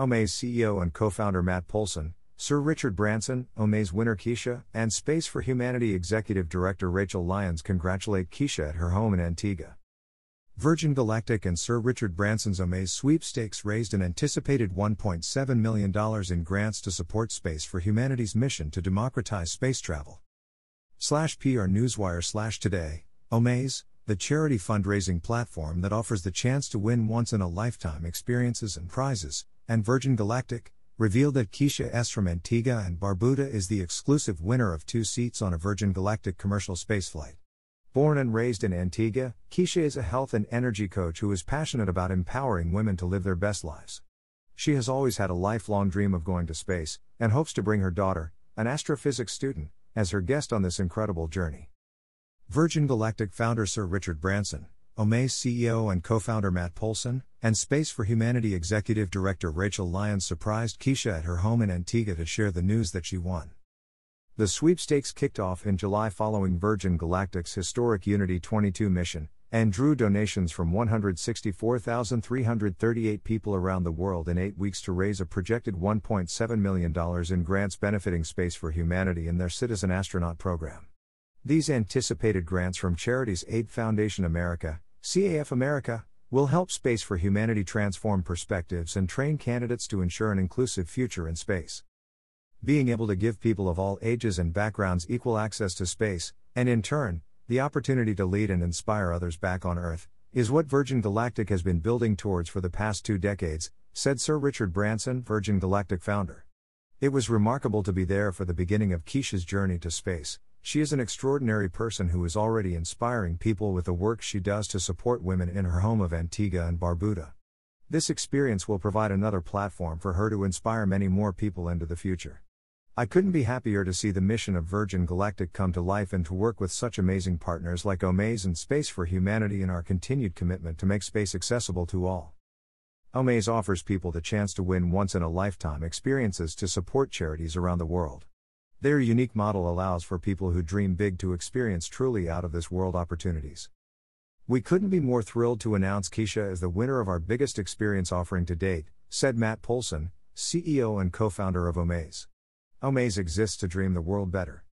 Omaze CEO and co founder Matt Pohlson, Sir Richard Branson, Omaze winner Keisha, and Space for Humanity Executive Director Rachel Lyons congratulate Keisha at her home in Antigua. Virgin Galactic and Sir Richard Branson's Omaze sweepstakes raised an anticipated $1.7 million in grants to support Space for Humanity's mission to democratize space travel. Slash PR Newswire slash today, Omaze, the charity fundraising platform that offers the chance to win once in a lifetime experiences and prizes, and Virgin Galactic, revealed that Keisha S. from Antigua and Barbuda is the exclusive winner of two seats on a Virgin Galactic commercial spaceflight. Born and raised in Antigua, Keisha is a health and energy coach who is passionate about empowering women to live their best lives. She has always had a lifelong dream of going to space, and hopes to bring her daughter, an astrophysics student, as her guest on this incredible journey. Virgin Galactic founder Sir Richard Branson, Omaze CEO and co founder Matt Pohlson, and Space for Humanity executive director Rachel Lyons surprised Keisha at her home in Antigua to share the news that she won. The sweepstakes kicked off in July following Virgin Galactic's historic Unity 22 mission and drew donations from 164,338 people around the world in eight weeks to raise a projected $1.7 million in grants benefiting Space for Humanity and their Citizen Astronaut program. These anticipated grants from charities Aid Foundation America, CAF America, will help Space for Humanity transform perspectives and train candidates to ensure an inclusive future in space. Being able to give people of all ages and backgrounds equal access to space, and in turn, the opportunity to lead and inspire others back on Earth, is what Virgin Galactic has been building towards for the past two decades, said Sir Richard Branson, Virgin Galactic founder. It was remarkable to be there for the beginning of Keisha's journey to space, she is an extraordinary person who is already inspiring people with the work she does to support women in her home of Antigua and Barbuda. This experience will provide another platform for her to inspire many more people into the future. I couldn't be happier to see the mission of Virgin Galactic come to life and to work with such amazing partners like Omaze and Space for Humanity in our continued commitment to make space accessible to all. Omaze offers people the chance to win once in a lifetime experiences to support charities around the world. Their unique model allows for people who dream big to experience truly out of this world opportunities. We couldn't be more thrilled to announce Keisha as the winner of our biggest experience offering to date, said Matt Pohlson, CEO and co founder of Omaze. Omaze exists to dream the world better.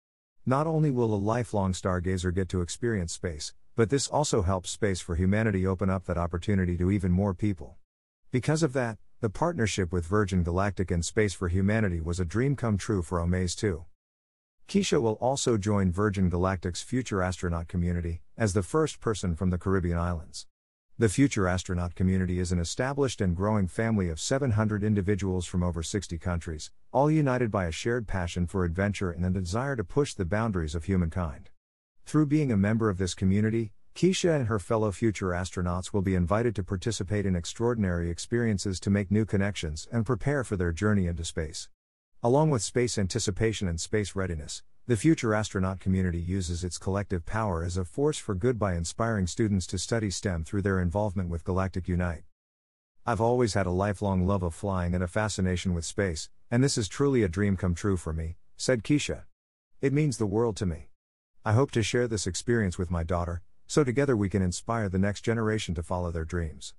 Not only will a lifelong stargazer get to experience space, but this also helps Space for Humanity open up that opportunity to even more people. Because of that, the partnership with Virgin Galactic and Space for Humanity was a dream come true for Omaze too. Keisha will also join Virgin Galactic's future astronaut community, as the first person from the Caribbean islands. The future astronaut community is an established and growing family of 700 individuals from over 60 countries, all united by a shared passion for adventure and a desire to push the boundaries of humankind. Through being a member of this community, Keisha and her fellow future astronauts will be invited to participate in extraordinary experiences to make new connections and prepare for their journey into space. Along with space anticipation and space readiness, the future astronaut community uses its collective power as a force for good by inspiring students to study STEM through their involvement with Galactic Unite. I've always had a lifelong love of flying and a fascination with space, and this is truly a dream come true for me, said Keisha. It means the world to me. I hope to share this experience with my daughter, so together we can inspire the next generation to follow their dreams.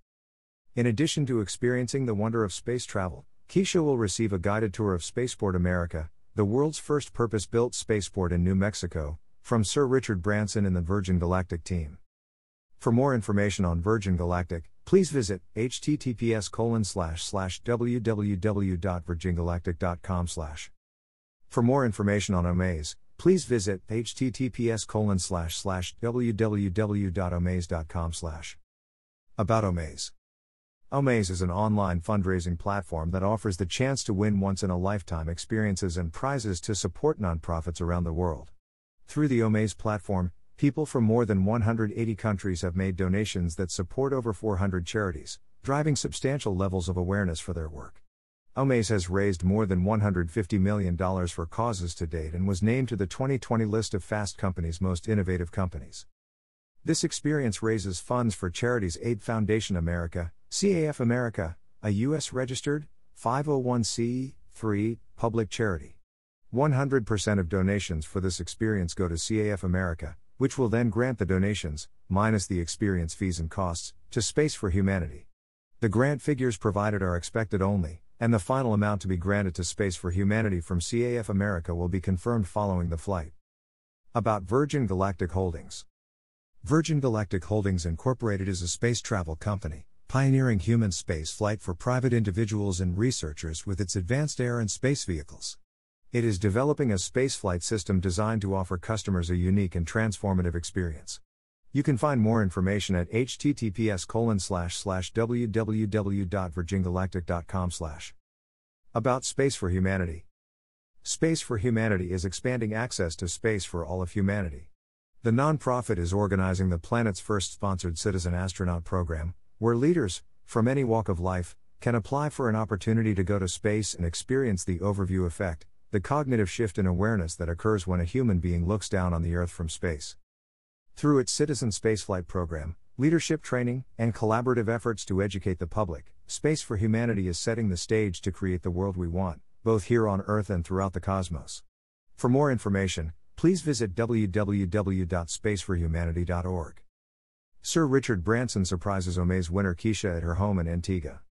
In addition to experiencing the wonder of space travel, Keisha will receive a guided tour of Spaceport America, the world's first purpose built spaceport in New Mexico, from Sir Richard Branson and the Virgin Galactic team. For more information on Virgin Galactic, please visit https www.virgingalactic.com For more information on Omaze, please visit https www.omaze.com About Omaze Omaze is an online fundraising platform that offers the chance to win once in a lifetime experiences and prizes to support nonprofits around the world. Through the Omaze platform, people from more than 180 countries have made donations that support over 400 charities, driving substantial levels of awareness for their work. Omaze has raised more than $150 million for causes to date and was named to the 2020 list of Fast Company's most innovative companies. This experience raises funds for charities Aid Foundation America, CAF America, a U.S. registered 501c3 public charity. 100% of donations for this experience go to CAF America, which will then grant the donations, minus the experience fees and costs, to Space for Humanity. The grant figures provided are expected only, and the final amount to be granted to Space for Humanity from CAF America will be confirmed following the flight. About Virgin Galactic Holdings Virgin Galactic Holdings Incorporated is a space travel company, pioneering human space flight for private individuals and researchers with its advanced air and space vehicles. It is developing a spaceflight system designed to offer customers a unique and transformative experience. You can find more information at https www.virgingalactic.com About Space for Humanity. Space for Humanity is expanding access to space for all of humanity. The nonprofit is organizing the planet's first sponsored citizen astronaut program, where leaders, from any walk of life, can apply for an opportunity to go to space and experience the overview effect, the cognitive shift in awareness that occurs when a human being looks down on the Earth from space. Through its Citizen Spaceflight program, leadership training, and collaborative efforts to educate the public, Space for Humanity is setting the stage to create the world we want, both here on Earth and throughout the cosmos. For more information, please visit www.spaceforhumanity.org. Sir Richard Branson surprises Omaze winner Keisha at her home in Antigua.